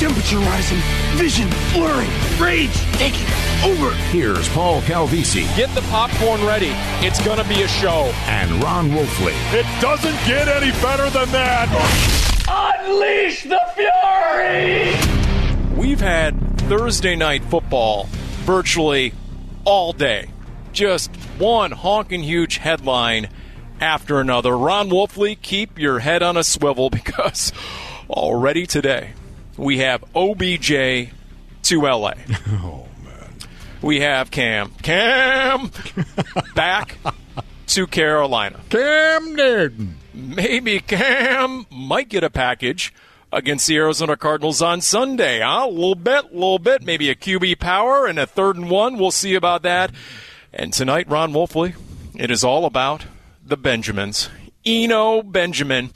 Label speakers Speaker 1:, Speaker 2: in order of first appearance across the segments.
Speaker 1: Temperature rising, vision blurring, rage taking over.
Speaker 2: Here's Paul Calvisi
Speaker 3: Get the popcorn ready. It's going to be a show.
Speaker 2: and Ron Wolfley.
Speaker 4: It doesn't get any better than that.
Speaker 1: Unleash the fury!
Speaker 3: We've had Thursday night football virtually all day. Just one honking huge headline after another. Ron Wolfley, keep your head on a swivel because already today we have OBJ to LA.
Speaker 4: Oh, man.
Speaker 3: We have Cam. Cam back to Carolina.
Speaker 4: Cam Newton.
Speaker 3: Maybe Cam might get a package against the Arizona Cardinals on Sunday. Huh? A little bit, a little bit. Maybe a QB power and a third and one. We'll see about that. And tonight, Ron Wolfley, it is all about the Benjamins. Eno Benjamin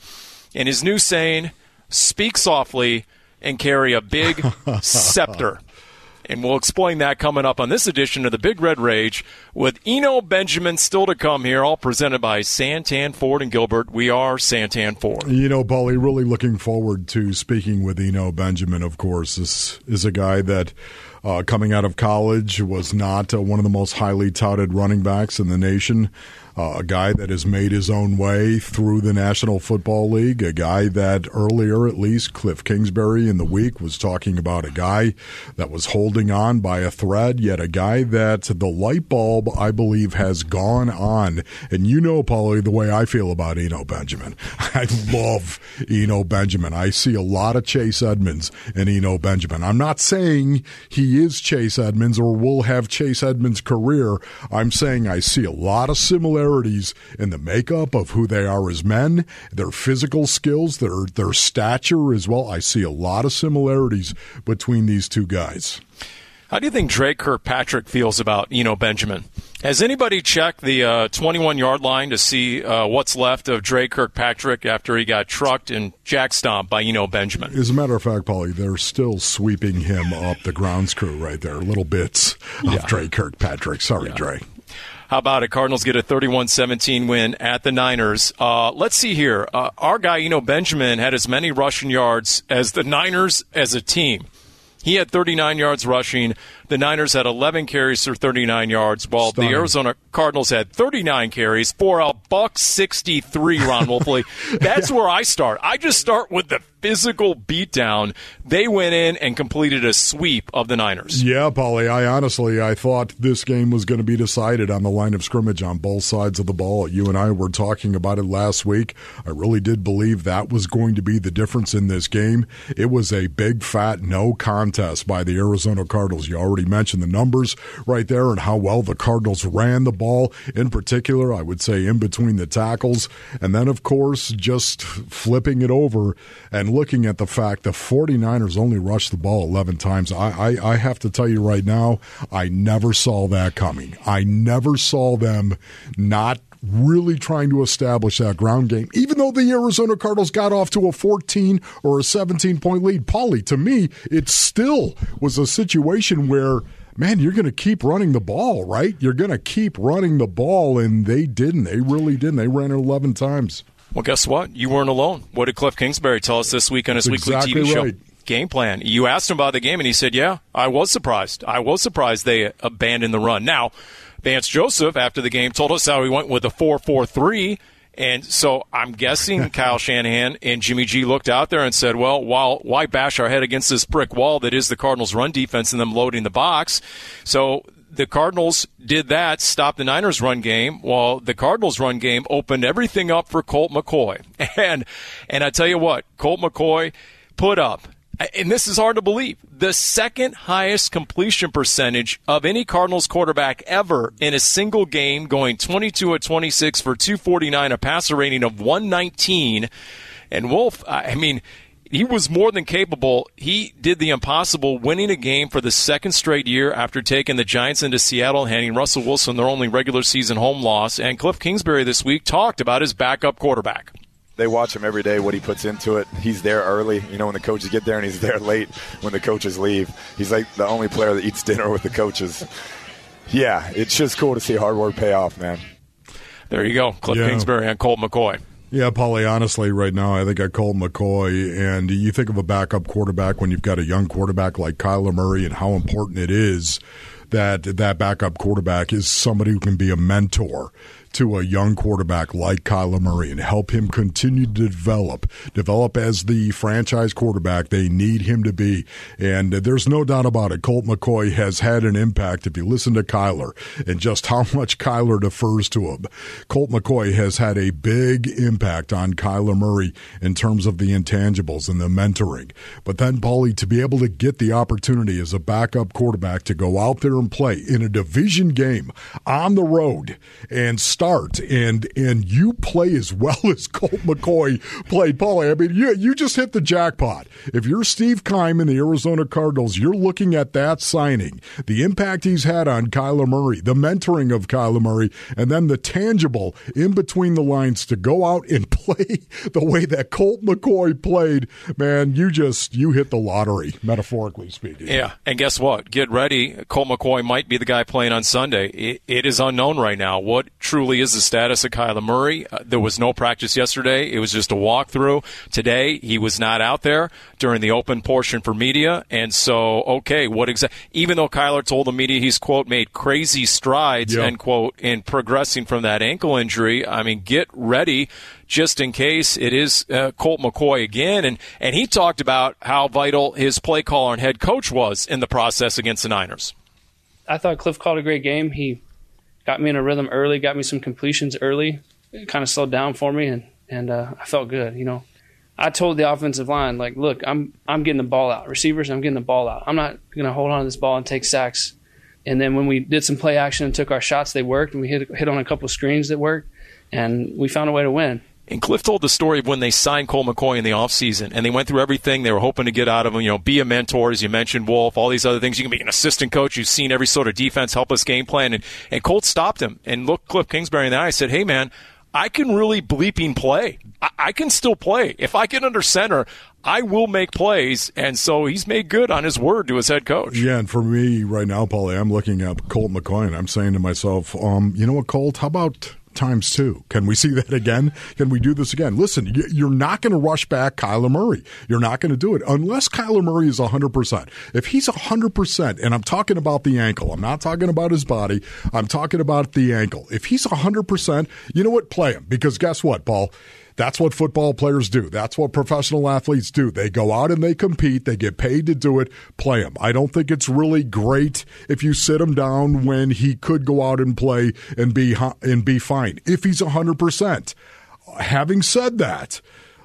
Speaker 3: and his new saying, speak softly and carry a big scepter. And we'll explain that coming up on this edition of the Big Red Rage with Eno Benjamin still to come here, all presented by Santan Ford and Gilbert. We are Santan Ford.
Speaker 5: You know, Paulie, really looking forward to speaking with Eno Benjamin, of course. This is a guy that, uh, coming out of college, was not uh, one of the most highly touted running backs in the nation. Uh, a guy that has made his own way through the National Football League. A guy that earlier, at least, Cliff Kingsbury in the week was talking about a guy that was holding on by a thread, yet a guy that the light bulb, I believe, has gone on. And you know, Paulie, the way I feel about Eno Benjamin. I love Eno Benjamin. I see a lot of Chase Edmonds in Eno Benjamin. I'm not saying he is Chase Edmonds or will have Chase Edmonds' career. I'm saying I see a lot of similarities in the makeup of who they are as men, their physical skills, their their stature as well. I see a lot of similarities between these two guys.
Speaker 3: How do you think Dre Kirkpatrick feels about Eno Benjamin? Has anybody checked the 21 yard line to see uh, what's left of Dre Kirkpatrick after he got trucked and jack stomped by Eno Benjamin?
Speaker 5: As a matter of fact, Paulie, they're still sweeping him up the grounds crew right there. Little bits of Dre Kirkpatrick. Sorry, Drake.
Speaker 3: How about it? Cardinals get a 31 17 win at the Niners. Uh, let's see here. Uh, our guy, you know, Benjamin, had as many rushing yards as the Niners as a team. He had 39 yards rushing. The Niners had 11 carries for 39 yards, while
Speaker 5: Stunning.
Speaker 3: the Arizona Cardinals had 39 carries for a buck 63. Ron Wolfley. That's where I start. I just start with the physical beatdown. They went in and completed a sweep of the Niners.
Speaker 5: Yeah, Paulie, I honestly I thought this game was going to be decided on the line of scrimmage on both sides of the ball. You and I were talking about it last week. I really did believe that was going to be the difference in this game. It was a big fat no contest by the Arizona Cardinals. You already mentioned the numbers right there and how well the Cardinals ran the ball in particular, I would say in between the tackles. And then of course just flipping it over and looking at the fact the 49ers only rushed the ball 11 times. I, I, I have to tell you right now, I never saw that coming. I never saw them not really trying to establish that ground game, even though the Arizona Cardinals got off to a 14 or a 17 point lead. Paulie, to me, it still was a situation where man, you're going to keep running the ball, right? You're going to keep running the ball, and they didn't. They really didn't. They ran it 11 times.
Speaker 3: Well, guess what? You weren't alone. What did Cliff Kingsbury tell us this week on his
Speaker 5: That's
Speaker 3: weekly TV
Speaker 5: exactly
Speaker 3: show? Game plan. You asked him about the game, and he said, "Yeah, I was surprised. I was surprised they abandoned the run." Now, Vance Joseph after the game told us how he went with a four-four-three, and so I'm guessing Kyle Shanahan and Jimmy G looked out there and said, "Well, while why bash our head against this brick wall that is the Cardinals' run defense and them loading the box?" So the Cardinals did that, stopped the Niners' run game, while the Cardinals' run game opened everything up for Colt McCoy. And and I tell you what, Colt McCoy put up and this is hard to believe, the second highest completion percentage of any Cardinals quarterback ever in a single game, going 22 of 26 for 249, a passer rating of 119. And Wolf, I mean, he was more than capable. He did the impossible, winning a game for the second straight year after taking the Giants into Seattle, handing Russell Wilson their only regular season home loss. And Cliff Kingsbury this week talked about his backup quarterback
Speaker 6: they watch him every day, what he puts into it. He's there early, you know, when the coaches get there, and he's there late when the coaches leave. He's like the only player that eats dinner with the coaches. Yeah, it's just cool to see hard work pay off, man.
Speaker 3: There you go. Cliff yeah. Kingsbury and Colt McCoy.
Speaker 5: Yeah, Paulie, honestly, right now, I think I call McCoy, and you think of a backup quarterback when you've got a young quarterback like Kyler Murray and how important it is that that backup quarterback is somebody who can be a mentor to a young quarterback like Kyler Murray and help him continue to develop, develop as the franchise quarterback they need him to be. And there's no doubt about it. Colt McCoy has had an impact. If you listen to Kyler and just how much Kyler defers to him, Colt McCoy has had a big impact on Kyler Murray in terms of the intangibles and the mentoring. But then, Paulie, to be able to get the opportunity as a backup quarterback to go out there and play in a division game on the road and start start and and you play as well as Colt McCoy played, Paulie, I mean, you you just hit the jackpot. If you're Steve Keim in the Arizona Cardinals, you're looking at that signing, the impact he's had on Kyler Murray, the mentoring of Kyler Murray, and then the tangible in between the lines to go out and play the way that Colt McCoy played. Man, you just you hit the lottery, metaphorically speaking.
Speaker 3: Yeah, and guess what? Get ready. Colt McCoy might be the guy playing on Sunday. it, it is unknown right now what truly is the status of Kyler Murray. Uh, there was no practice yesterday. It was just a walkthrough. Today, he was not out there during the open portion for media. And so, okay, what exactly, even though Kyler told the media he's, quote, made crazy strides, yep. end quote, in progressing from that ankle injury, I mean, get ready just in case it is uh, Colt McCoy again. And, and he talked about how vital his play caller and head coach was in the process against the Niners.
Speaker 7: I thought Cliff called a great game. He got me in a rhythm early, got me some completions early. It kind of slowed down for me, and and uh, I felt good. You know, I told the offensive line like, look, I'm I'm getting the ball out. Receivers, I'm getting the ball out. I'm not to hold on to this ball and take sacks. And then when we did some play action and took our shots, they worked, and we hit hit on a couple screens that worked, and we found a way to win.
Speaker 3: And Cliff told the story of when they signed Colt McCoy in the offseason and they went through everything they were hoping to get out of him. You know, be a mentor, as you mentioned, Wolf, all these other things. You can be an assistant coach. You've seen every sort of defense, helpless game plan. And, and Colt stopped him and looked Cliff Kingsbury in the eye and said, Hey, man, I can really bleeping play. I, I can still play. If I get under center, I will make plays. And so he's made good on his word to his head coach.
Speaker 5: Yeah, and for me right now, Paulie, I'm looking at Colt McCoy and I'm saying to myself, um, you know what, Colt, how about times two. Can we see that again? Can we do this again? Listen, you're not going to rush back Kyler Murray. You're not going to do it unless Kyler Murray is 100%. If he's 100%, and I'm talking about the ankle, I'm not talking about his body, I'm talking about the ankle. If he's 100%, you know what? Play him. Because guess what, Paul? That's what football players do. That's what professional athletes do. They go out and they compete. They get paid to do it. Play them. I don't think it's really great if you sit him down when he could go out and play and be and be fine if he's 100%. Having said that,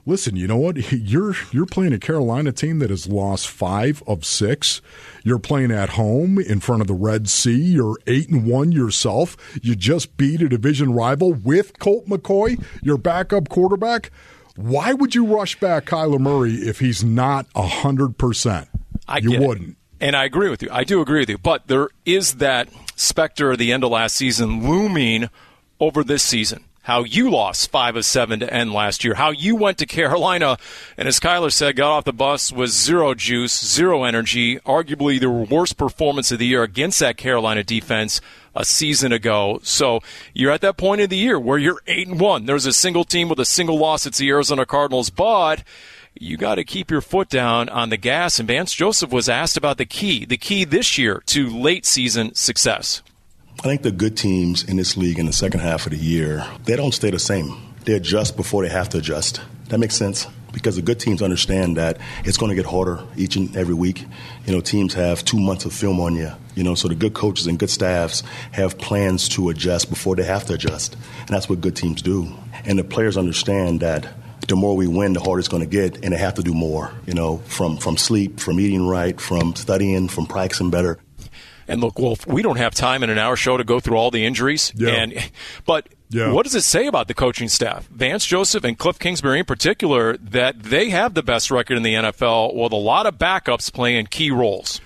Speaker 5: listen, you know what? You're you're playing a Carolina team that has lost five of six. You're playing at home in front of the Red Sea. You're eight and one yourself. You just beat a division rival with Colt McCoy, your backup quarterback. Why would you rush back Kyler Murray if he's not hundred percent? You wouldn't.
Speaker 3: It. And I agree with you. I do agree with you. But there is that specter of the end of last season looming over this season how you lost five of seven to end last year, how you went to Carolina, and as Kyler said, got off the bus with zero juice, zero energy, arguably the worst performance of the year against that Carolina defense a season ago. So you're at that point of the year where you're eight and one. There's a single team with a single loss. It's the Arizona Cardinals, but you got to keep your foot down on the gas. And Vance Joseph was asked about the key, the key this year to late season success.
Speaker 8: I think the good teams in this league in the second half of the year, they don't stay the same. They adjust before they have to adjust. That makes sense because the good teams understand that it's going to get harder each and every week. You know, teams have two months of film on you. You know, so the good coaches and good staffs have plans to adjust before they have to adjust, and that's what good teams do. And the players understand that the more we win, the harder it's going to get, and they have to do more. You know, from from sleep, from eating right, from studying, from practicing better.
Speaker 3: And look, Wolf, we don't have time in an hour show to go through all the injuries.
Speaker 5: Yeah.
Speaker 3: And but
Speaker 5: Yeah.
Speaker 3: what does it say about the coaching staff, Vance Joseph and Cliff Kingsbury in particular, that they have the best record in the NFL with a lot of backups playing key roles?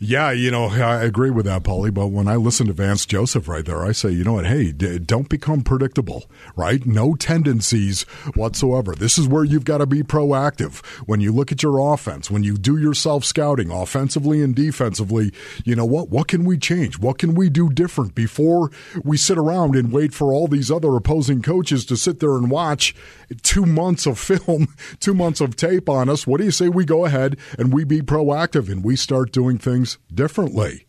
Speaker 5: Yeah, you know, I agree with that, Paulie. But when I listen to Vance Joseph right there, I say, you know what? Hey, d- don't become predictable, right? No tendencies whatsoever. This is where you've got to be proactive. When you look at your offense, when you do your self scouting, offensively and defensively, you know what? What can we change? What can we do different before we sit around and wait for all these other opposing coaches to sit there and watch two months of film, two months of tape on us? What do you say we go ahead and we be proactive and we start doing things differently?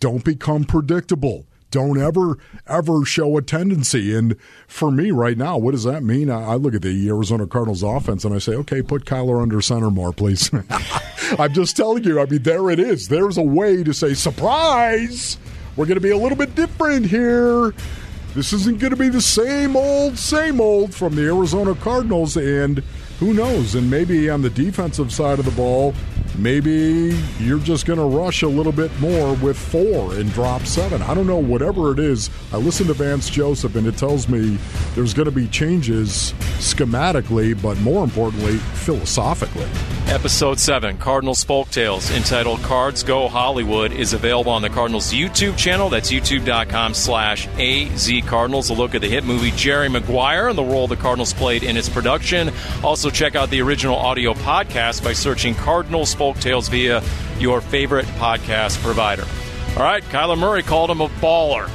Speaker 5: Don't become predictable. Don't ever, ever show a tendency. And for me right now, what does that mean? I I look at the Arizona Cardinals offense and I say, okay, put Kyler under center more, please. I'm just telling you, I mean, there it is. There's a way to say, surprise, we're going to be a little bit different here. This isn't going to be the same old, same old from the Arizona Cardinals. And who knows? And maybe on the defensive side of the ball, maybe you're just going to rush a little bit more with four and drop seven. I don't know, whatever it is. I listen to Vance Joseph, and it tells me there's going to be changes schematically, but more importantly, philosophically.
Speaker 3: Episode 7, Cardinals Folk Tales, entitled Cards Go Hollywood, is available on the Cardinals YouTube channel. That's youtube.com slash azcardinals. A look at the hit movie Jerry Maguire and the role the Cardinals played in its production. Also, check out the original audio podcast by searching Cardinals Folk Tales via your favorite podcast provider. All right, Kyler Murray called him a baller.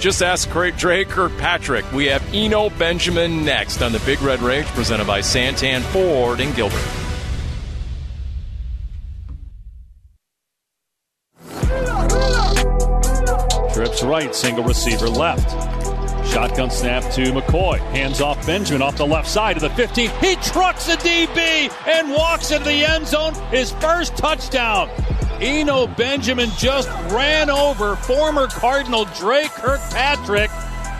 Speaker 3: Just ask Dre Kirkpatrick. We have Eno Benjamin next on the Big Red Rage, presented by Santan Ford in Gilbert.
Speaker 4: Trips right, single receiver left. Shotgun snap to McCoy. Hands off Benjamin off the left side of the 15. He trucks a DB and walks into the end zone. His first touchdown. Eno Benjamin just ran over former Cardinal Dre Kirkpatrick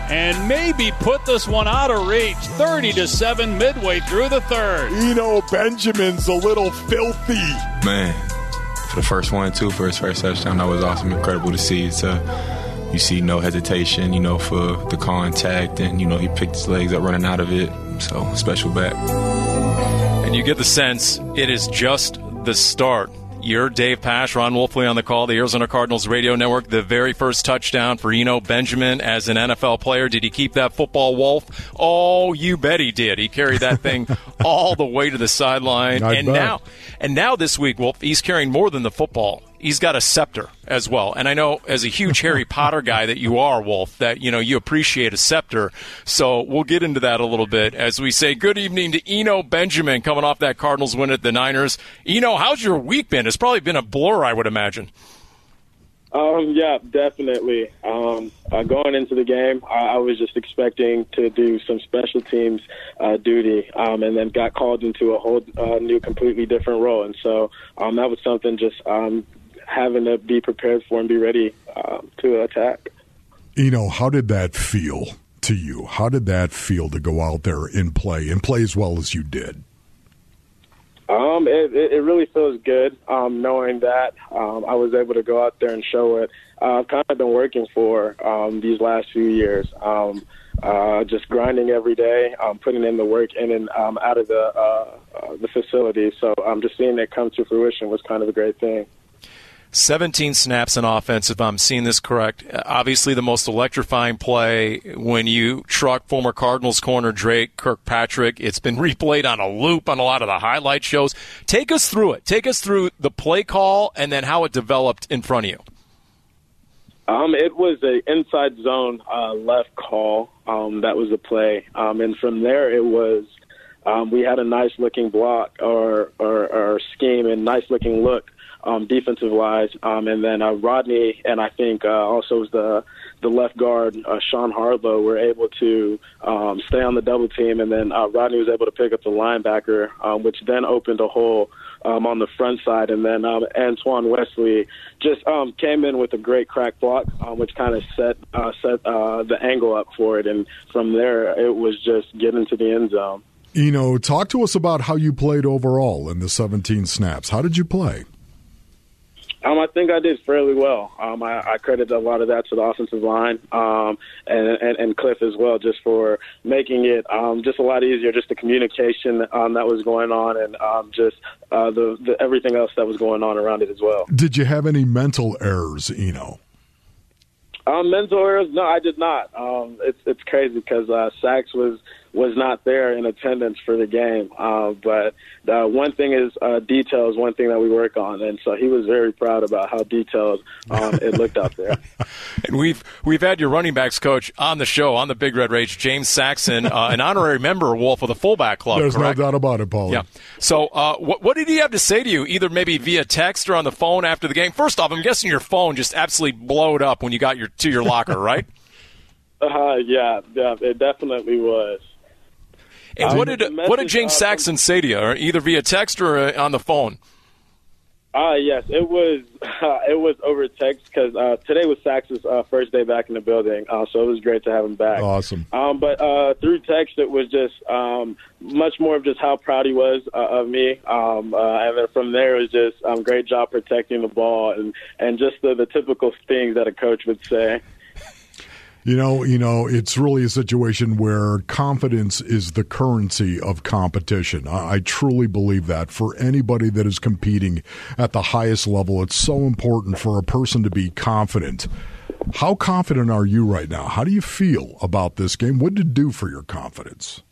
Speaker 4: and maybe put this one out of reach. 30 to 7 midway through the third.
Speaker 6: Eno Benjamin's a little filthy.
Speaker 9: Man, for the first one, too, for his first touchdown, that was awesome. Incredible to see. It's uh, you see no hesitation, you know, for the contact, and you know he picked his legs up running out of it. So special back.
Speaker 3: And you get the sense it is just the start. You're Dave Pasch, Ron Wolfley on the call, the Arizona Cardinals radio network. The very first touchdown for Eno Benjamin as an NFL player. Did he keep that football, Wolf? Oh, you bet he did. He carried that thing all the way to the sideline. And now, and now this week, Wolf, he's carrying more than the football. He's got a scepter as well. And I know as a huge Harry Potter guy that you are, Wolf, that you know you appreciate a scepter. So we'll get into that a little bit as we say good evening to Eno Benjamin coming off that Cardinals win at the Niners. Eno, how's your week been? It's probably been a blur, I would imagine.
Speaker 10: Um, yeah, definitely. Um, uh, going into the game, I, I was just expecting to do some special teams uh, duty, um, and then got called into a whole uh, new, completely different role. And so um, that was something just um, having to be prepared for and be ready um, to attack.
Speaker 5: You know, how did that feel to you? How did that feel to go out there and play and play as well as you did?
Speaker 10: Um, it, it, it really feels good um, knowing that um, I was able to go out there and show it. Uh, I've kind of been working for um, these last few years, um, uh, just grinding every day, um, putting in the work in and um, out of the uh, uh, the facility. So um, just seeing it come to fruition was kind of a great thing.
Speaker 3: 17 snaps in offense, if I'm seeing this correct. Obviously, the most electrifying play when you truck former Cardinals corner Dre Kirkpatrick. It's been replayed on a loop on a lot of the highlight shows. Take us through it. Take us through the play call and then how it developed in front of you.
Speaker 10: Um, it was an inside zone uh, left call. Um, that was the play, um, and from there it was. Um, we had a nice looking block or, or, or scheme and nice looking look um, defensive wise, um, and then uh, Rodney and I think uh, also the the left guard uh, Sean Harlow were able to um, stay on the double team, and then uh, Rodney was able to pick up the linebacker, um, which then opened a hole um, on the front side, and then um, Antoine Wesley just um, came in with a great crack block, um, which kind of set uh, set uh, the angle up for it, and from there it was just getting to the end zone.
Speaker 5: You know, talk to us about how you played overall in the 17 snaps. How did you play?
Speaker 10: Um, I think I did fairly well. Um, I, I credit a lot of that to the offensive line um, and, and and Cliff as well, just for making it um, just a lot easier. Just the communication um, that was going on, and um, just uh, the, the everything else that was going on around it as well.
Speaker 5: Did you have any mental errors, Eno?
Speaker 10: Um, mental errors? No, I did not. Um, it's it's crazy because uh, Sax was was not there in attendance for the game. Uh, but uh, one thing is uh, detail is one thing that we work on, and so he was very proud about how detailed um, it looked out there.
Speaker 3: and we've we've had your running backs coach on the show on the Big Red Rage, James Saxon, uh, an honorary member, of Wolf of the Fullback Club.
Speaker 5: There's
Speaker 3: correct?
Speaker 5: no doubt about it, Paul.
Speaker 3: Yeah. So, uh, what, what did he have to say to you, either maybe via text or on the phone after the game? First off, I'm guessing your phone just absolutely blowed up when you got your to your locker, right?
Speaker 10: Uh, yeah, yeah, it definitely was.
Speaker 3: And what did
Speaker 10: the
Speaker 3: what did James
Speaker 10: uh,
Speaker 3: Saxon say to you, or either via text or uh, on the phone?
Speaker 10: Uh, yes, it was. Uh, it was over text because uh, today was Sax's uh, first day back in the building, uh, so it was great to have him back.
Speaker 5: Awesome.
Speaker 10: Um, but uh, through text, it was just um, much more of just how proud he was uh, of me, um, uh, and then from there it was just um, great job protecting the ball and and just the, the typical things that a coach would say.
Speaker 5: You know, you know, it's really a situation where confidence is the currency of competition. I, I truly believe that for anybody that is competing at the highest level, it's so important for a person to be confident. How confident are you right now? How do you feel about this game? What did it do for your confidence?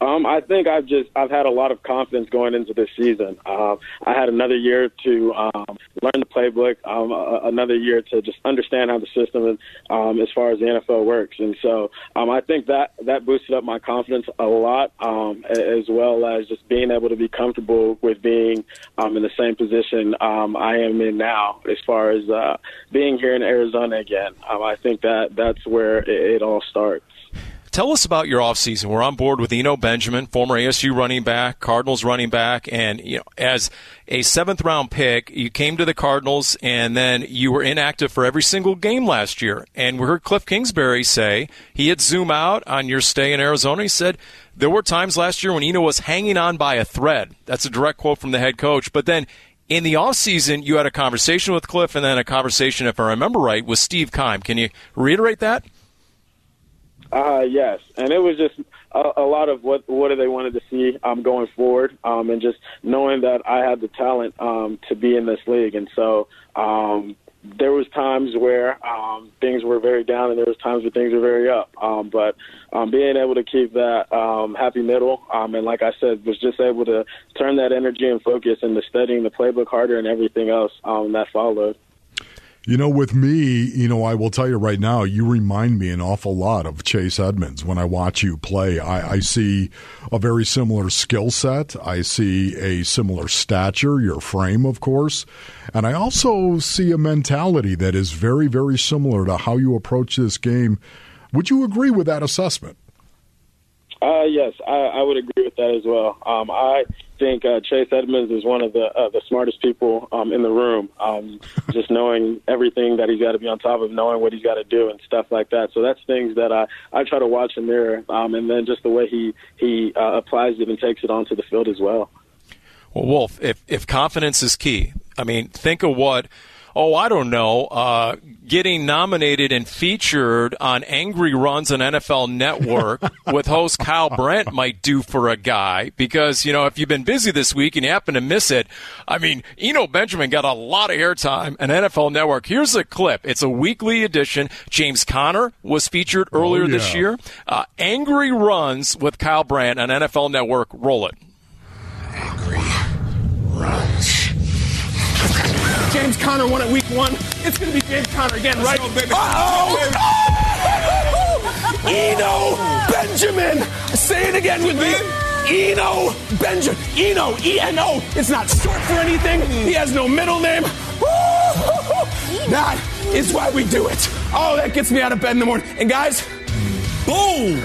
Speaker 10: Um, I think I've just I've had a lot of confidence going into this season. Um, I had another year to um, learn the playbook, um, uh, another year to just understand how the system, um, as far as the NFL works, and so um, I think that that boosted up my confidence a lot, um, as well as just being able to be comfortable with being um, in the same position um, I am in now, as far as uh, being here in Arizona again. Um, I think that that's where it, it all starts.
Speaker 3: Tell us about your offseason. We're on board with Eno Benjamin, former ASU running back, Cardinals running back, and you know, as a seventh round pick, you came to the Cardinals and then you were inactive for every single game last year. And we heard Cliff Kingsbury say he had zoom out on your stay in Arizona. He said there were times last year when Eno was hanging on by a thread. That's a direct quote from the head coach. But then in the offseason, you had a conversation with Cliff and then a conversation, if I remember right, with Steve Keim. Can you reiterate that?
Speaker 10: Uh, yes, and it was just a, a lot of what what do they wanted to see um, going forward, um, and just knowing that I had the talent um, to be in this league, and so um, there was times where um, things were very down, and there was times where things were very up. Um, but um, being able to keep that um, happy middle, um, and like I said, was just able to turn that energy and focus into studying the playbook harder and everything else um, that followed.
Speaker 5: You know, with me, you know, I will tell you right now, you remind me an awful lot of Chase Edmonds when I watch you play. I, I see a very similar skill set. I see a similar stature, your frame, of course. And I also see a mentality that is very, very similar to how you approach this game. Would you agree with that assessment?
Speaker 10: Uh, yes, I, I would agree with that as well. Um, I think uh, Chase Edmonds is one of the uh, the smartest people um, in the room. Um, just knowing everything that he's got to be on top of, knowing what he's got to do, and stuff like that. So that's things that I I try to watch and mirror, um, and then just the way he he uh, applies it and takes it onto the field as well.
Speaker 3: Well, Wolf, if if confidence is key, I mean, think of what. Oh, I don't know. Uh, getting nominated and featured on Angry Runs on NFL Network with host Kyle Brandt might do for a guy because, you know, if you've been busy this week and you happen to miss it, I mean, Eno Benjamin got a lot of airtime on NFL Network. Here's a clip. It's a weekly edition. James Conner was featured earlier
Speaker 5: yeah.
Speaker 3: this year. Uh, Angry Runs with Kyle Brandt on NFL Network. Roll it.
Speaker 11: James Conner won it week one. It's going to be James Conner again, right? Uh-oh! Eno Benjamin! Say it again with me. Eno Benjamin. Eno, E-N-O. It's not short for anything. He has no middle name. That is why we do it. Oh, that gets me out of bed in the morning. And guys, boom!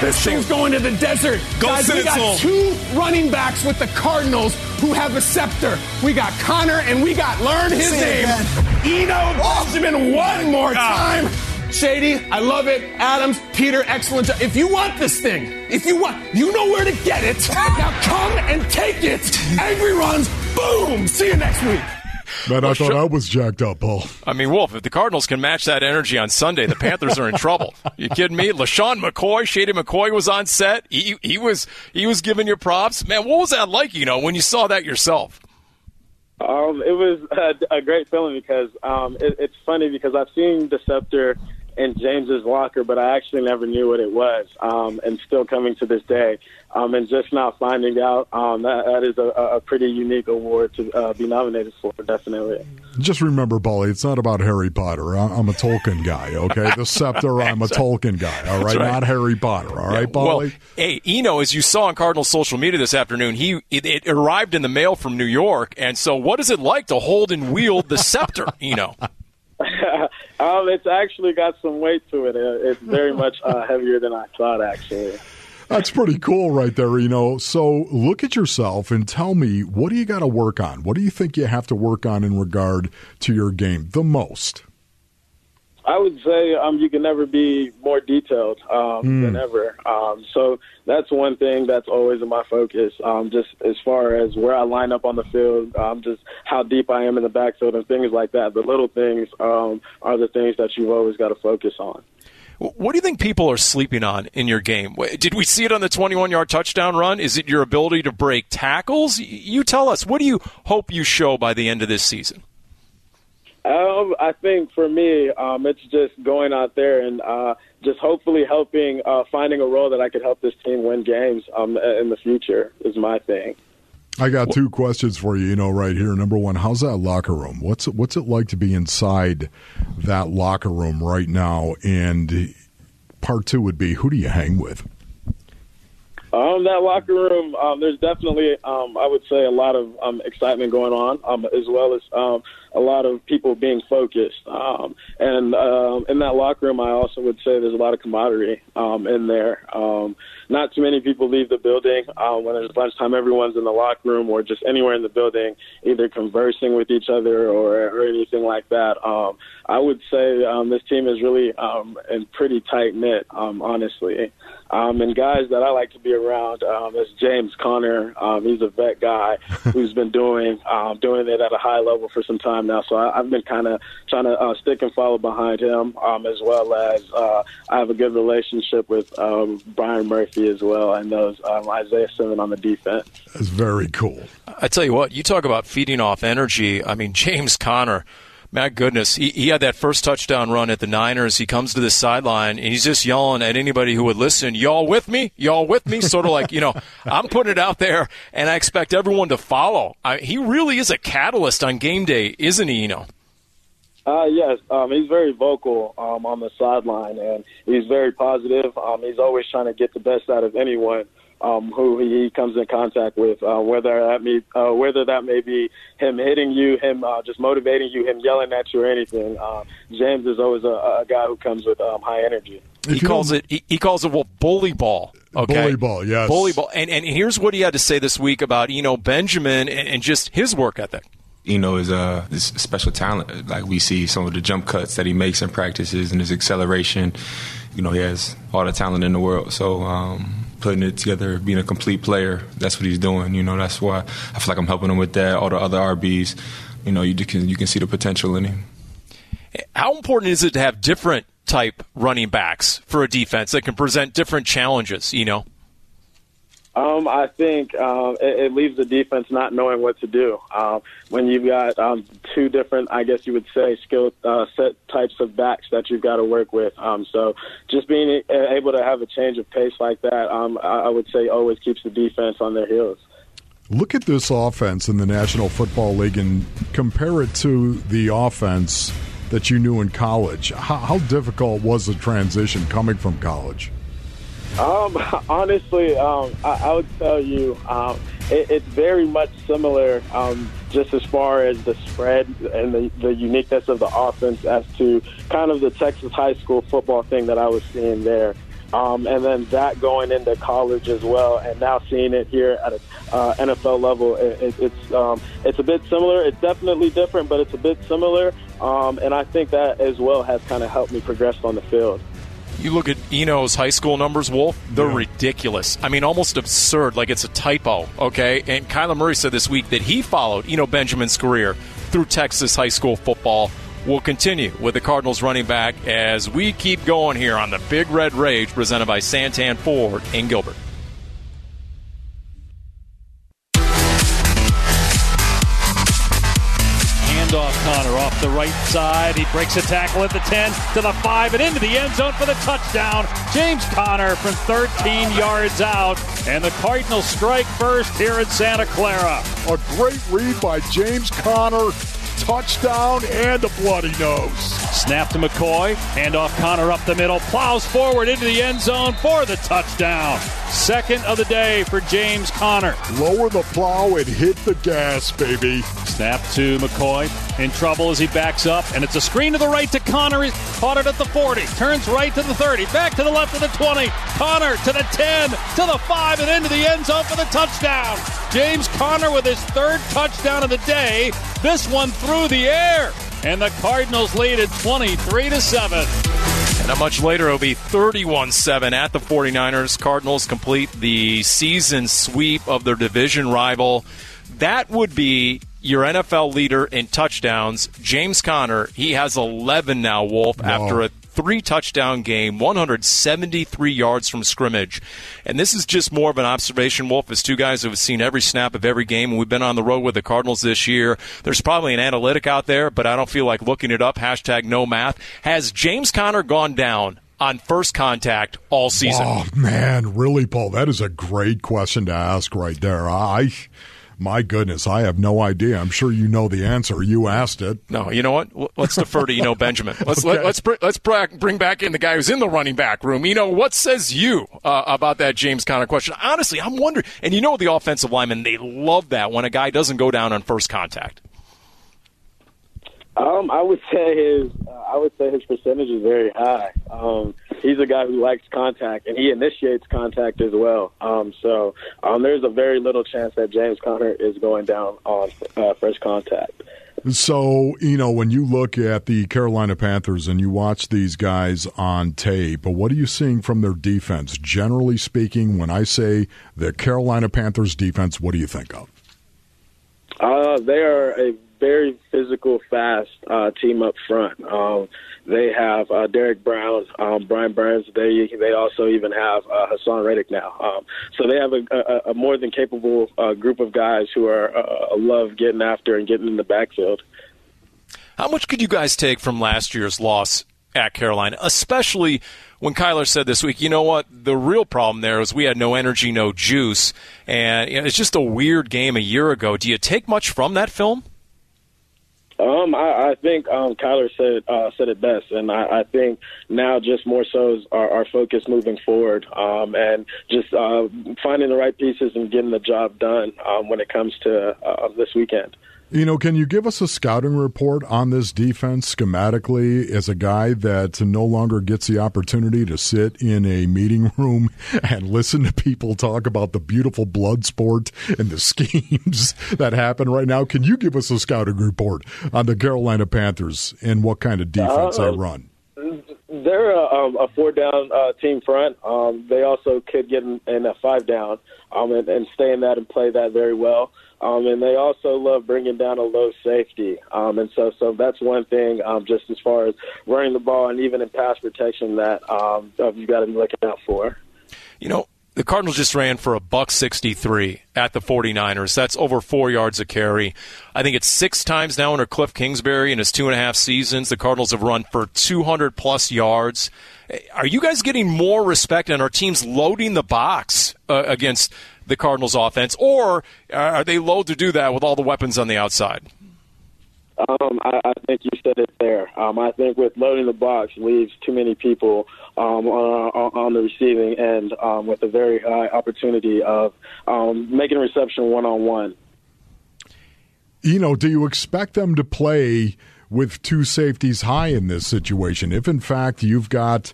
Speaker 11: This thing's going to the desert.
Speaker 12: Go
Speaker 11: Guys, we got two running backs with the Cardinals who have a scepter. We got Conner and we got learn his name. Eno Benjamin one more time. Shady, I love it. Adams, Peter, excellent job. If you want this thing, if you want, you know where to get it. Now come and take it. Angry runs, boom. See you next week.
Speaker 5: Man, I thought I was jacked up, Paul.
Speaker 3: I mean, Wolf, if the Cardinals can match that energy on Sunday, the Panthers are in trouble. You kidding me? LeSean McCoy, Shady McCoy was on set. He, he was he was giving you props. Man, what was that like, you know, when you saw that yourself?
Speaker 10: Um, it was a, a great feeling because um, it, it's funny because I've seen the scepter in James's locker, but I actually never knew what it was, um, and still coming to this day, um, and just now finding out um, that that is a, a pretty unique award to uh, be nominated for, definitely.
Speaker 5: Just remember, Paulie, it's not about Harry Potter. I- I'm a Tolkien guy, okay? The scepter, I'm a Tolkien guy, all right?
Speaker 3: right.
Speaker 5: Not Harry Potter, all right,
Speaker 3: Well,
Speaker 5: Paulie?
Speaker 3: hey, Eno, as you saw on Cardinal social media this afternoon, he it, it arrived in the mail from New York, and so what is it like to hold and wield the scepter, Eno?
Speaker 10: um, it's actually got some weight to it. It's very much uh, heavier than I thought, actually.
Speaker 5: That's pretty cool right there, you know. So look at yourself and tell me, what do you got to work on? What do you think you have to work on in regard to your game the most?
Speaker 10: I would say um, you can never be more detailed um, than ever. Um, so that's one thing that's always in my focus. Um, just as far as where I line up on the field, um, just how deep I am in the backfield and things like that. The little things um, are the things that you've always got to focus on.
Speaker 3: What do you think people are sleeping on in your game? Did we see it on the 21 yard touchdown run? Is it your ability to break tackles? You tell us. What do you hope you show by the end of this season?
Speaker 10: Um, I think for me, um, it's just going out there and uh, just hopefully helping, uh, finding a role that I could help this team win games um, in the future is my thing.
Speaker 5: I got two questions for you, you know, right here. Number one, how's that locker room? What's what's it like to be inside that locker room right now? And part two would be, who do you hang with?
Speaker 10: Um, that locker room, um, there's definitely, um, I would say, a lot of um, excitement going on, um, as well as um, a lot of people being focused. Um, and um, in that locker room, I also would say there's a lot of camaraderie um, in there. Um, not too many people leave the building. Um, when it's lunchtime, everyone's in the locker room or just anywhere in the building, either conversing with each other or, or anything like that. Um, I would say um, this team is really um, and pretty tight knit, um, honestly. Um, and guys that I like to be around um, is James Conner. Um, he's a vet guy who's been doing um, doing it at a high level for some time now. So I, I've been kind of trying to uh, stick and follow behind him, um, as well as uh, I have a good relationship with um, Byron Murphy as well, and those um, Isaiah Simmons on the defense.
Speaker 5: That's very cool.
Speaker 3: I tell you what, you talk about feeding off energy. I mean, James Conner, my goodness, he, he had that first touchdown run at the Niners. He comes to the sideline and he's just yelling at anybody who would listen, Y'all with me? Y'all with me? Sort of like, you know, I'm putting it out there and I expect everyone to follow. I, he really is a catalyst on game day, isn't he, you know?
Speaker 10: Uh, yes, um, he's very vocal um, on the sideline, and he's very positive. Um, he's always trying to get the best out of anyone um, who he comes in contact with, uh, whether that may uh, whether that may be him hitting you, him uh, just motivating you, him yelling at you, or anything. Uh, James is always a, a guy who comes with um, high energy.
Speaker 3: he calls it he, he calls it well bully ball. Okay,
Speaker 5: Bully ball, yes.
Speaker 3: bully ball. And and here's what he had to say this week about you know Benjamin and, and just his work ethic.
Speaker 9: Eno is a, is a special talent. Like we see some of the jump cuts that he makes in practices and his acceleration. You know, he has all the talent in the world. So um, putting it together, being a complete player, that's what he's doing. You know, that's why I feel like I'm helping him with that. All the other RBs, you know, you can you can see the potential in him.
Speaker 3: How important is it to have different type running backs for a defense that can present different challenges? You know.
Speaker 10: Um, I think um, it, it leaves the defense not knowing what to do um, when you've got um, two different, I guess you would say, skill uh, set types of backs that you've got to work with. Um, so just being able to have a change of pace like that, um, I, I would say, always keeps the defense on their heels.
Speaker 5: Look at this offense in the National Football League and compare it to the offense that you knew in college. How, how difficult was the transition coming from college?
Speaker 10: Um, honestly, um, I, I would tell you um, it, it's very much similar, um, just as far as the spread and the, the uniqueness of the offense as to kind of the Texas high school football thing that I was seeing there. um, and then that going into college as well, and now seeing it here at an uh, NFL level, it, it, it's um, it's a bit similar. It's definitely different, but it's a bit similar, and I think that as well has kind of helped me progress on the field.
Speaker 3: You look at Eno's high school numbers, Wolf, they're yeah. ridiculous. I mean, almost absurd, like it's a typo, okay? And Kyler Murray said this week that he followed Eno Benjamin's career through Texas high school football. We'll continue with the Cardinals running back as we keep going here on the Big Red Rage presented by Santan Ford in Gilbert.
Speaker 4: off Conner off the right side. He breaks a tackle at the 10 to the 5 and into the end zone for the touchdown. James Conner from 13 yards out. And the Cardinals strike first here in Santa Clara.
Speaker 5: A great read by James Conner touchdown and a bloody nose.
Speaker 4: Snap to McCoy, handoff Conner up the middle, plows forward into the end zone for the touchdown. Second of the day for James Conner.
Speaker 5: Lower the plow and hit the gas, baby.
Speaker 4: Snap to McCoy. In trouble as he backs up, and it's a screen to the right to Conner. He's caught it at the 40. Turns right to the 30. Back to the left to the 20. Conner to the 10, to the 5, and into the end zone for the touchdown. James Conner with his third touchdown of the day. This one through the air. And the Cardinals lead at 23 to 7.
Speaker 3: And not much later, it'll be 31 7 at the 49ers. Cardinals complete the season sweep of their division rival. That would be your NFL leader in touchdowns, James Conner. He has 11 now, Wolf, after a three touchdown game, 173 yards from scrimmage. And this is just more of an observation, Wolf, as two guys who have seen every snap of every game. And we've been on the road with the Cardinals this year. There's probably an analytic out there, but I don't feel like looking it up. Hashtag no math. Has James Conner gone down on first contact all season?
Speaker 5: Oh, man, really, Paul? That is a great question to ask right there. I. My goodness, I have no idea. I'm sure you know the answer. You asked it.
Speaker 3: No, you know what? Let's defer to Eno Benjamin. Let's okay. let, us let, let's bring back in the guy who's in the running back room. You know what says you uh, about that James Conner question? Honestly, I'm wondering. And you know the offensive linemen they love that when a guy doesn't go down on first contact.
Speaker 10: Um, I would say his uh, I would say his percentage is very high. Um, he's a guy who likes contact, and he initiates contact as well. Um, so um, there's a very little chance that James Conner is going down on uh, first contact.
Speaker 5: So, you know, when you look at the Carolina Panthers and you watch these guys on tape, what are you seeing from their defense? Generally speaking, when I say the Carolina Panthers defense, what do you think of?
Speaker 10: Uh, they are a very physical, fast uh, team up front. Um, they have uh, Derrick Brown, um, Brian Burns. They they also even have uh, Haason Reddick now. Um, so they have a, a, a more than capable uh, group of guys who are uh, love getting after and getting in the backfield.
Speaker 3: How much could you guys take from last year's loss at Carolina, especially when Kyler said this week, you know what? The real problem there is we had no energy, no juice, and you know, it's just a weird game a year ago. Do you take much from that film?
Speaker 10: Um, I, I think um, Kyler said uh, said it best, and I, I think now just more so is our, our focus moving forward, um, and just uh, finding the right pieces and getting the job done um, when it comes to uh, this weekend.
Speaker 5: You know, can you give us a scouting report on this defense schematically as a guy that no longer gets the opportunity to sit in a meeting room and listen to people talk about the beautiful blood sport and the schemes that happen right now? Can you give us a scouting report on the Carolina Panthers and what kind of defense uh, they run?
Speaker 10: They're a, a four down uh, team front. Um, they also could get in, in a five down um, and, and stay in that and play that very well. Um, and they also love bringing down a low safety. Um, and so, so that's one thing, um, just as far as running the ball and even in pass protection that um, you've got to be looking out for.
Speaker 3: You know, the Cardinals just ran for a buck 63 at the 49ers. That's over four yards a carry. I think it's six times now under Cliff Kingsbury in his two and a half seasons. The Cardinals have run for 200 plus yards. Are you guys getting more respect and are teams loading the box uh, against the Cardinals offense, or are they loath to do that with all the weapons on the outside?
Speaker 10: Um, I, I think you said it there. Um, I think with loading the box leaves too many people um, on, on the receiving end um, with a very high opportunity of um, making reception one on one.
Speaker 5: You know, do you expect them to play? with two safeties high in this situation. If in fact you've got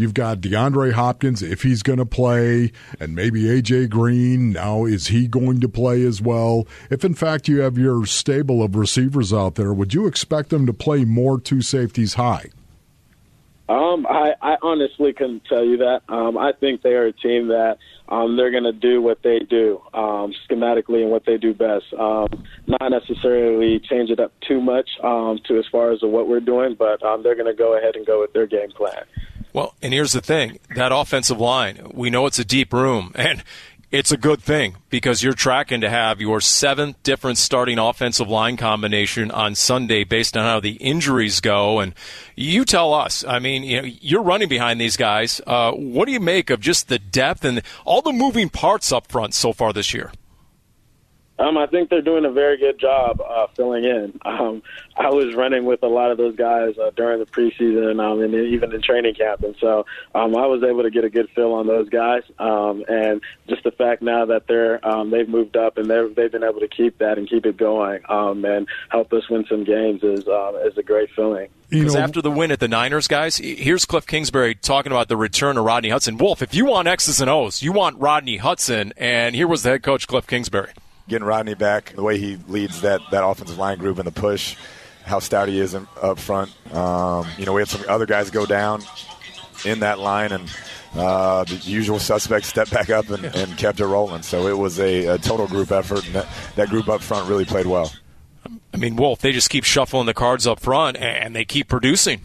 Speaker 5: You've got DeAndre Hopkins, if he's going to play, and maybe AJ Green. Now, is he going to play as well? If in fact you have your stable of receivers out there, would you expect them to play more two safeties high?
Speaker 10: Um, I, I honestly couldn't tell you that. Um, I think they are a team that um, they're going to do what they do um, schematically and what they do best. Um, not necessarily change it up too much um, to as far as what we're doing, but um, they're going to go ahead and go with their game plan.
Speaker 3: Well, and here's the thing that offensive line, we know it's a deep room, and it's a good thing because you're tracking to have your seventh different starting offensive line combination on Sunday based on how the injuries go. And you tell us, I mean, you know, you're running behind these guys. Uh, what do you make of just the depth and all the moving parts up front so far this year?
Speaker 10: Um, I think they're doing a very good job uh, filling in. Um, I was running with a lot of those guys uh, during the preseason um, and even in training camp, and so um, I was able to get a good feel on those guys. Um, and just the fact now that they're um, they've moved up and they've they've been able to keep that and keep it going um, and help us win some games is um, is a great feeling.
Speaker 3: Because after the win at the Niners, guys, here's Cliff Kingsbury talking about the return of Rodney Hudson. Wolf, if you want X's and O's, you want Rodney Hudson, and here was the head coach Cliff Kingsbury
Speaker 6: getting Rodney back, the way he leads that, that offensive line group in the push, how stout he is in, up front. Um, you know, we had some other guys go down in that line, and uh, the usual suspects stepped back up and, and kept it rolling. So it was a, a total group effort, and that, that group up front really played well.
Speaker 3: I mean, Wolf, they just keep shuffling the cards up front, and they keep producing.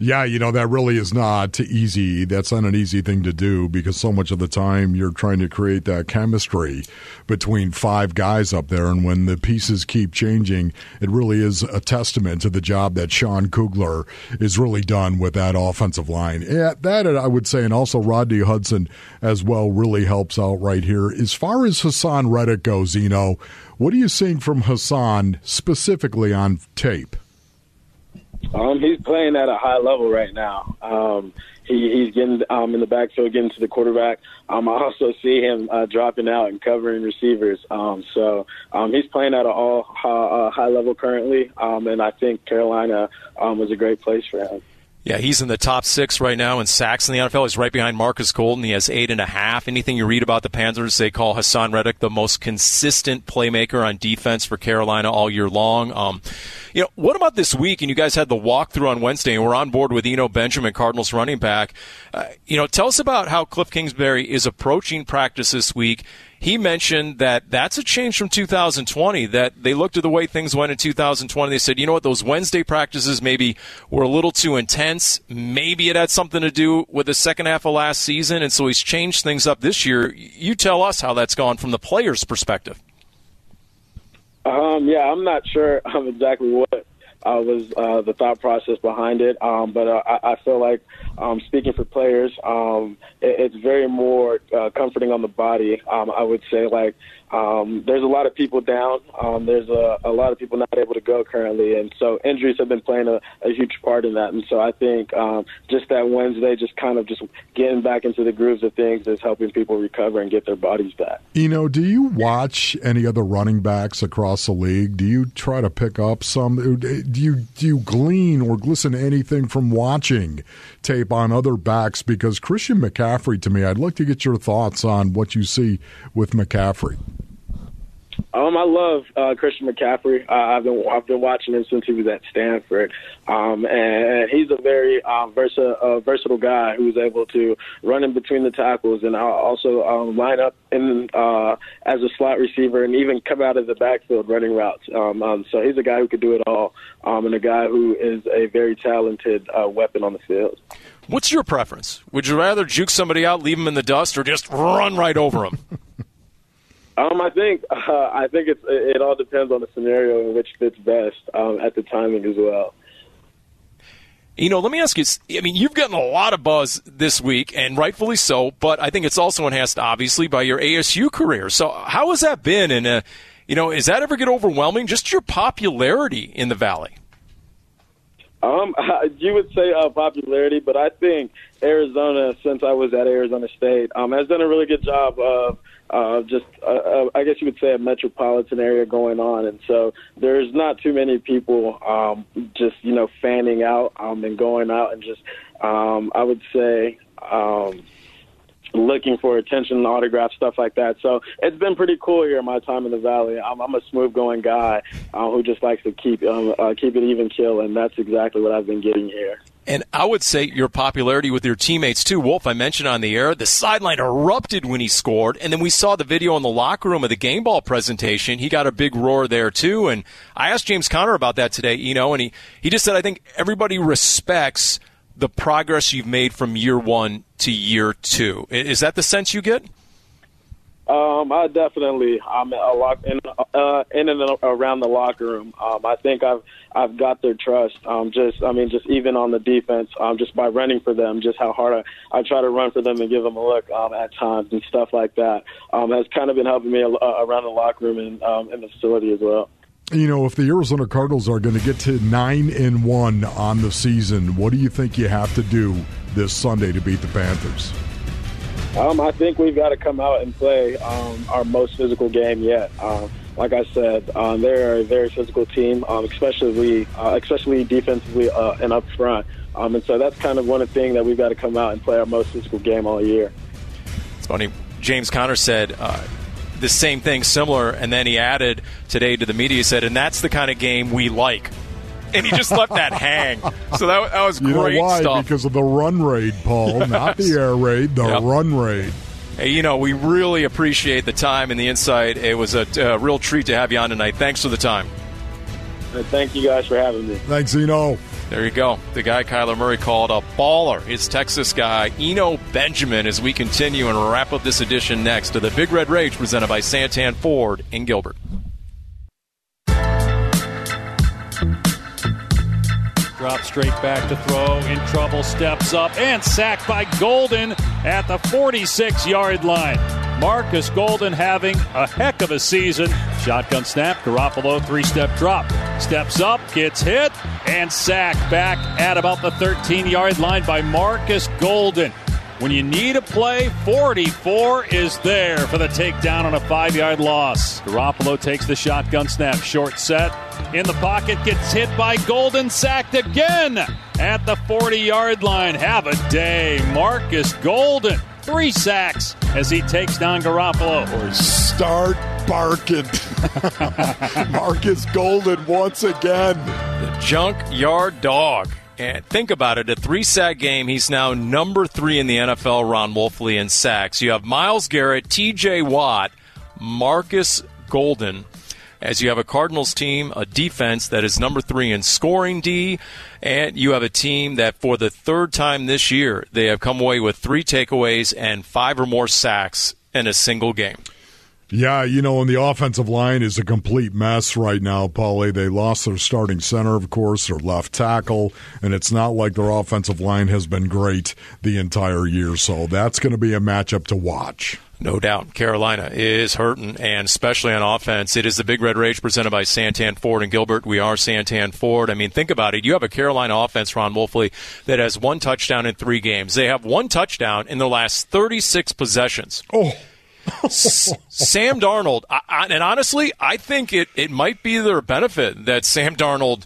Speaker 5: Yeah, you know, that really is not easy. That's not an easy thing to do because so much of the time you're trying to create that chemistry between five guys up there. And when the pieces keep changing, it really is a testament to the job that Sean Kugler is really done with that offensive line. Yeah, that I would say, and also Rodney Hudson as well really helps out right here. As far as Haason Reddick goes, you know, what are you seeing from Haason specifically on tape?
Speaker 10: Um, he's playing at a high level right now. Um, he, he's getting um, in the backfield, getting to the quarterback. Um, I also see him uh, dropping out and covering receivers. Um, so um, he's playing at an all high, uh, high level currently, um, and I think Carolina um, was a great place for him.
Speaker 3: Yeah, he's in the top six right now in sacks in the NFL. He's right behind Marcus Golden. He has eight and a half. Anything you read about the Panthers, they call Haason Reddick the most consistent playmaker on defense for Carolina all year long. Um, you know, what about this week? And you guys had the walkthrough on Wednesday, and we're on board with Eno Benjamin, Cardinals running back. Uh, you know, tell us about how Cliff Kingsbury is approaching practice this week he mentioned that that's a change from 2020, that they looked at the way things went in 2020. They said, you know what, those Wednesday practices maybe were a little too intense. Maybe it had something to do with the second half of last season, and so he's changed things up this year. You tell us how that's gone from the player's perspective.
Speaker 10: Um, yeah, I'm not sure um, exactly what uh, was uh, the thought process behind it. Um, but uh, I, I feel like um, speaking for players, um, it, it's very more uh, comforting on the body. Um, I would say like um, there's a lot of people down. Um, there's a, a lot of people not able to go currently, and so injuries have been playing a, a huge part in that. And so I think um, just that Wednesday, just kind of just getting back into the grooves of things is helping people recover and get their bodies back.
Speaker 5: You know, do you watch any other running backs across the league? Do you try to pick up some? Do you do you glean or glisten anything from watching tape on other backs? Because Christian McCaffrey, to me, I'd like to get your thoughts on what you see with McCaffrey.
Speaker 10: Um, I love uh, Christian McCaffrey. Uh, I've been I've been watching him since he was at Stanford, um, and he's a very um, versa, uh, versatile guy who's able to run in between the tackles and also um, line up in uh, as a slot receiver and even come out of the backfield running routes. Um, um, so he's a guy who could do it all, um, and a guy who is a very talented uh, weapon on the field.
Speaker 3: What's your preference? Would you rather juke somebody out, leave him in the dust, or just run right over him?
Speaker 10: Um, I think uh, I think it's it all depends on the scenario in which fits best um, at the timing as well.
Speaker 3: You know, let me ask you. I mean, you've gotten a lot of buzz this week, and rightfully so. But I think it's also enhanced, obviously, by your ASU career. So, how has that been? And uh, you know, is that ever get overwhelming? Just your popularity in the valley.
Speaker 10: Um, you would say uh, popularity, but I think Arizona, since I was at Arizona State, um, has done a really good job of uh, just uh, uh, I guess you would say a metropolitan area going on, and so there's not too many people um, just you know fanning out um, and going out and just um, I would say. Um, looking for attention, autograph, stuff like that. So it's been pretty cool here my time in the valley. I'm, I'm a smooth going guy uh, who just likes to keep um, uh, keep it even kill, and that's exactly what I've been getting here.
Speaker 3: And I would say your popularity with your teammates too. Wolf, I mentioned on the air, the sideline erupted when he scored, and then we saw the video in the locker room of the game ball presentation. He got a big roar there too. And I asked James Conner about that today, you know, and he, he just said, I think everybody respects the progress you've made from year one to year two. Is that the sense you get?
Speaker 10: Um, I definitely I'm a lot in uh, in and around the locker room. Um, I think I've I've got their trust. Um, just I mean, just even on the defense, um, just by running for them, just how hard I, I try to run for them and give them a look um, at times and stuff like that um, has kind of been helping me uh, around the locker room and um, in the facility as well.
Speaker 5: You know, if the Arizona Cardinals are going to get to nine and one on the season, what do you think you have to do this Sunday to beat the Panthers?
Speaker 10: Um, I think we've got to come out and play um, our most physical game yet. Um, like I said, um, they're a very physical team, um, especially uh, especially defensively uh, and up front. Um, and so that's kind of one of the things that we've got to come out and play our most physical game all year.
Speaker 3: It's funny. James Conner said uh, the same thing, similar, and then he added today to the media. He said, "And that's the kind of game we like." and he just let that hang. So that, that was
Speaker 5: you
Speaker 3: great
Speaker 5: know why?
Speaker 3: stuff.
Speaker 5: Because of the run raid, Paul, yes. not the air raid, the yep. run raid.
Speaker 3: Hey, you know, we really appreciate the time and the insight. It was a, a real treat to have you on tonight. Thanks for the time.
Speaker 10: Thank you guys for having me.
Speaker 5: Thanks, Eno.
Speaker 3: There you go. The guy Kyler Murray called a baller. His Texas guy, Eno Benjamin, as we continue and wrap up this edition next to the Big Red Rage presented by Santan Ford in Gilbert.
Speaker 4: Drop straight back to throw. In trouble, steps up and sacked by Golden at the 46 yard line. Marcus Golden having a heck of a season. Shotgun snap, Garoppolo three step drop. Steps up, gets hit, and sacked back at about the 13 yard line by Marcus Golden. When you need a play, 44 is there for the takedown on a five yard loss. Garoppolo takes the shotgun snap, short set. In the pocket, gets hit by Golden, sacked again at the 40 yard line. Have a day. Marcus Golden, three sacks as he takes down Garoppolo.
Speaker 5: Or start barking. Marcus Golden once again.
Speaker 3: The junkyard dog. And think about it, a three sack game. He's now number three in the NFL, Ron Wolfley, in sacks. You have Myles Garrett, TJ Watt, Marcus Golden, as you have a Cardinals team, a defense that is number three in scoring D, and you have a team that for the third time this year, they have come away with three takeaways and five or more sacks in a single game.
Speaker 5: Yeah, you know, and the offensive line is a complete mess right now, Paulie. They lost their starting center, of course, their left tackle, and it's not like their offensive line has been great the entire year. So that's going to be a matchup to watch.
Speaker 3: No doubt. Carolina is hurting, and especially on offense. It is the Big Red Rage presented by Santan Ford and Gilbert. We are Santan Ford. I mean, think about it. You have a Carolina offense, Ron Wolfley, that has one touchdown in three games. They have one touchdown in the last 36 possessions.
Speaker 5: Oh.
Speaker 3: Sam Darnold, I, I, and honestly, I think it, it might be their benefit that Sam Darnold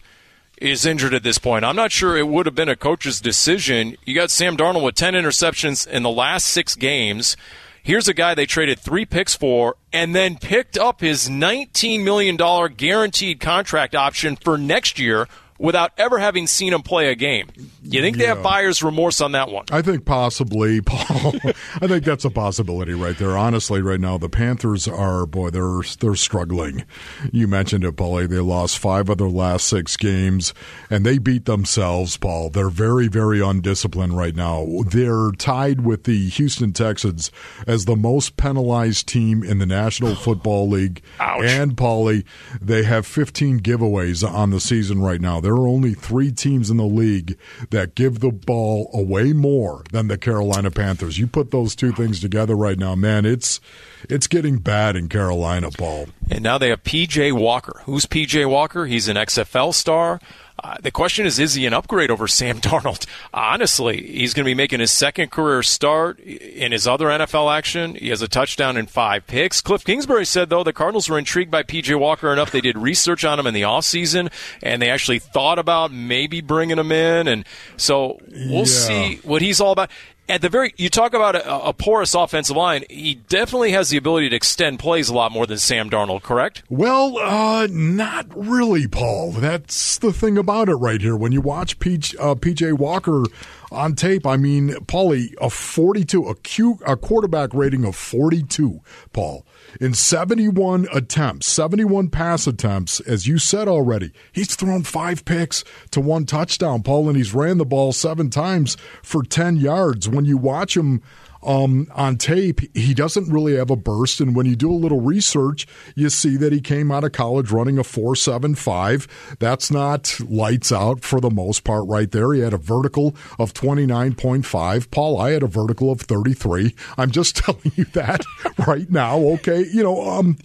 Speaker 3: is injured at this point. I'm not sure it would have been a coach's decision. You got Sam Darnold with 10 interceptions in the last six games. Here's a guy they traded three picks for and then picked up his $19 million guaranteed contract option for next year without ever having seen him play a game. You think yeah. they have buyer's remorse on that one?
Speaker 5: I think possibly, Paul. I think that's a possibility right there. Honestly, right now the Panthers are boy, they're they're struggling. You mentioned it, Paul. They lost five of their last six games, and they beat themselves, Paul. They're very very undisciplined right now. They're tied with the Houston Texans as the most penalized team in the National Football League.
Speaker 3: Ouch.
Speaker 5: And Paulie, they have 15 giveaways on the season right now. There are only three teams in the league that give the ball away more than the Carolina Panthers. You put those two things together right now, man, it's it's getting bad in Carolina, Paul.
Speaker 3: And now they have PJ Walker. Who's PJ Walker? He's an XFL star. Uh, the question is, is he an upgrade over Sam Darnold? Honestly, he's going to be making his second career start in his other NFL action. He has a touchdown and five picks. Cliff Kingsbury said, though, the Cardinals were intrigued by P.J. Walker enough they did research on him in the offseason, and they actually thought about maybe bringing him in. And so we'll
Speaker 5: Yeah.
Speaker 3: see what he's all about. At the very, you talk about a, a porous offensive line. He definitely has the ability to extend plays a lot more than Sam Darnold. Correct?
Speaker 5: Well, uh, not really, Paul. That's the thing about it right here. When you watch P- uh, PJ Walker on tape, I mean, Paulie, a 42, a, Q, a quarterback rating of 42, Paul. In 71 attempts, 71 pass attempts, as you said already, he's thrown five picks to one touchdown, Paul, and he's ran the ball seven times for 10 yards. When you watch him um, on tape, he doesn't really have a burst. And when you do a little research, you see that he came out of college running a 4.75. That's not lights out for the most part, right there. He had a vertical of 29.5. Paul, I had a vertical of 33. I'm just telling you that right now, okay? You know, um,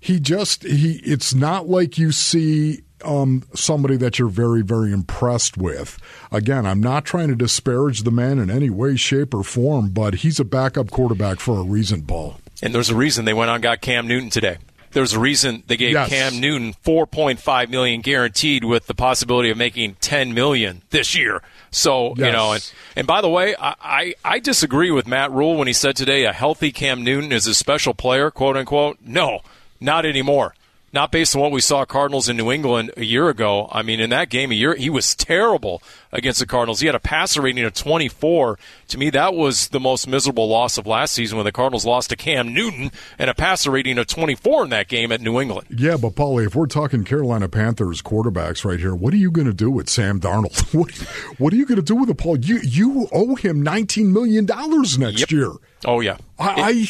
Speaker 5: he just, he, it's not like you see um, somebody that you're very, very impressed with. Again, I'm not trying to disparage the man in any way, shape, or form, but he's a backup quarterback for a reason, Paul.
Speaker 3: And there's a reason they went on and got Cam Newton today. There's a reason they gave
Speaker 5: Yes.
Speaker 3: Cam Newton 4.5 million guaranteed with the possibility of making 10 million this year. So, you know, and, and by the way, I, I, I disagree with Matt Rhule when he said today a healthy Cam Newton is a special player, quote unquote. No, not anymore. Not based on what we saw Cardinals in New England a year ago. I mean, in that game a year, he was terrible against the Cardinals. He had a passer rating of 24. To me, that was the most miserable loss of last season when the Cardinals lost to Cam Newton and a passer rating of 24 in that game at New England.
Speaker 5: Yeah, but Paulie, if we're talking Carolina Panthers quarterbacks right here, what are you going to do with Sam Darnold? What What are you going to do with it, Paul? You you owe him nineteen million dollars next
Speaker 3: Yep.
Speaker 5: year.
Speaker 3: Oh yeah,
Speaker 5: I,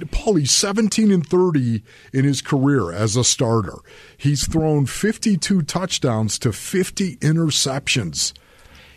Speaker 5: I Paul, he's 17 and 30 in his career as a starter. He's thrown 52 touchdowns to 50 interceptions.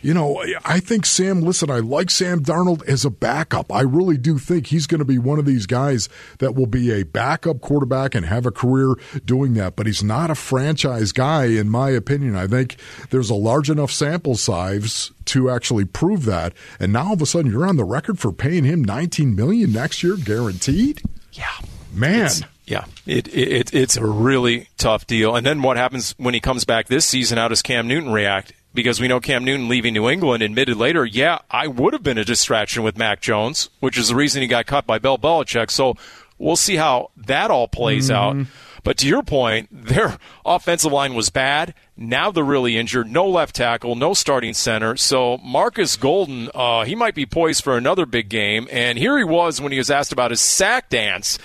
Speaker 5: You know, I think Sam, listen, I like Sam Darnold as a backup. I really do think he's going to be one of these guys that will be a backup quarterback and have a career doing that. But he's not a franchise guy, in my opinion. I think there's a large enough sample size to actually prove that. And now all of a sudden you're on the record for paying him 19 million next year guaranteed?
Speaker 3: Yeah.
Speaker 5: Man.
Speaker 3: Yeah, it, it it's a really tough deal. And then what happens when he comes back this season? How does Cam Newton react? Because we know Cam Newton leaving New England admitted later, yeah, I would have been a distraction with Mac Jones, which is the reason he got cut by Bill Belichick. So we'll see how that all plays out. But to your point, their offensive line was bad. Now they're really injured. No left tackle, no starting center. So Marcus Golden, uh, he might be poised for another big game. And here he was when he was asked about his sack dance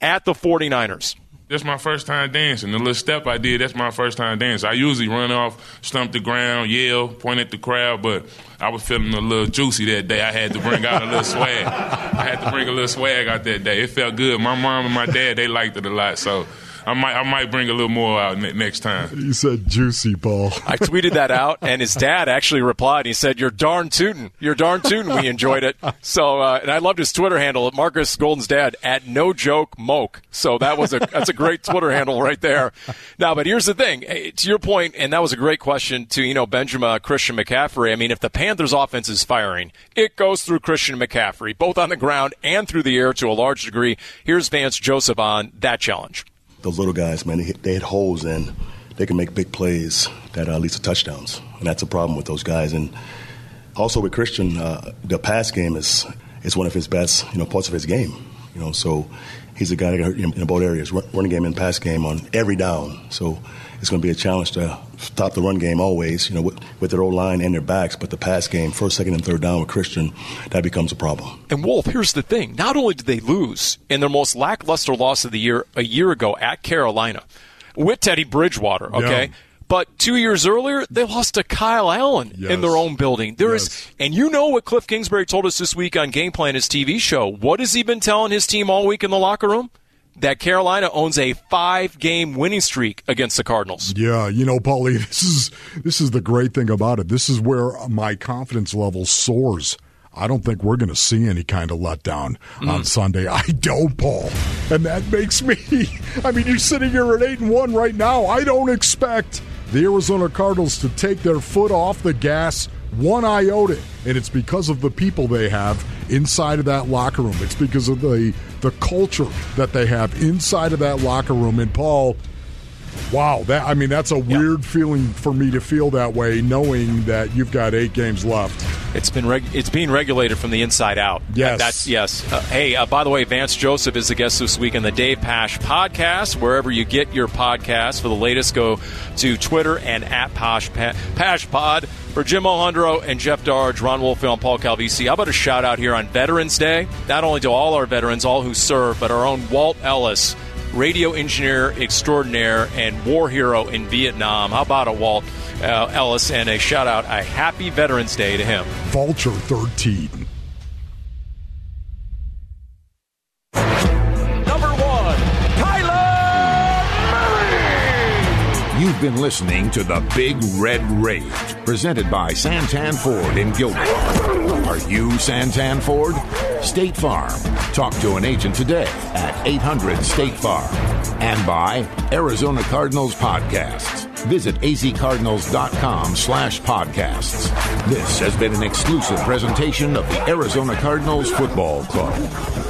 Speaker 3: at the 49ers.
Speaker 12: That's my first time dancing. The little step I did, that's my first time dancing. I usually run off, stump the ground, yell, point at the crowd, but I was feeling a little juicy that day. I had to bring out a little swag. I had to bring a little swag out that day. It felt good. My mom and my dad, they liked it a lot, so I might I might bring a little more out ne- next time.
Speaker 5: You said juicy, Paul.
Speaker 3: I tweeted that out, and his dad actually replied. He said, "You're darn tootin'. You're darn tootin'. We enjoyed it." So, uh, and I loved his Twitter handle, Marcus Golden's dad at No Joke Moke. So that was a that's a great Twitter handle right there. Now, but here's the thing. Eh, To your point, and that was a great question to Eno Benjamin Christian McCaffrey. I mean, if the Panthers' offense is firing, it goes through Christian McCaffrey, both on the ground and through the air to a large degree. Here's Vance Joseph on that challenge.
Speaker 8: Those little guys, man, they hit, they hit holes and they can make big plays that uh, leads to touchdowns, and that's a problem with those guys. And also with Christian, uh, the pass game is is one of his best, you know, parts of his game. You know, so he's a guy that can hurt you in both areas, run- running game and pass game on every down. So it's going to be a challenge to stop the run game always, you know, with, with their old line and their backs, but the pass game, first, second, and third down with Christian, that becomes a problem.
Speaker 3: And Wolf, here's the thing: not only did they lose in their most lackluster loss of the year a year ago at Carolina with Teddy Bridgewater, okay.
Speaker 5: Yeah.
Speaker 3: But two years earlier, they lost to Kyle Allen
Speaker 5: Yes.
Speaker 3: in their own building. There is,
Speaker 5: Yes.
Speaker 3: and you know what Cliff Kingsbury told us this week on Game Plan, his TV show. What has he been telling his team all week in the locker room? That Carolina owns a five-game winning streak against the Cardinals.
Speaker 5: Yeah, you know, Paulie, this is this is the great thing about it. This is where my confidence level soars. I don't think we're going to see any kind of letdown mm. on Sunday. I don't, Paul, and that makes me. I mean, you're sitting here at eight and one right now. I don't expect the Arizona Cardinals to take their foot off the gas one iota, and it's because of the people they have inside of that locker room. It's because of the the culture that they have inside of that locker room. And Paul, wow, that I mean that's a weird feeling for me to feel that way, knowing that you've got eight games left.
Speaker 3: It's been reg- it's being regulated from the inside out.
Speaker 5: Yes.
Speaker 3: that's yes. Uh, hey, uh, by the way, Vance Joseph is the guest this week on the Dave Pasch podcast. Wherever you get your podcasts, for the latest, go to Twitter and at Pasch pa- Pasch Pod. For Jim Alejandro and Jeff Darge, Ron Wolfe and Paul Calvisi, how about a shout out here on Veterans Day? Not only to all our veterans, all who serve, but our own Walt Ellis, radio engineer extraordinaire and war hero in Vietnam. How about a Walt uh, Ellis and a shout out, a happy Veterans Day to him.
Speaker 5: Vulture 13.
Speaker 13: Number one, Kyler Murray.
Speaker 2: You've been listening to the Big Red Rage, presented by Santan Ford in Gilbert. Are you Santan Ford? State Farm. Talk to an agent today at 800 State Farm. And by Arizona Cardinals Podcasts. Visit azcardinals.com slash podcasts. This has been an exclusive presentation of the Arizona Cardinals Football Club.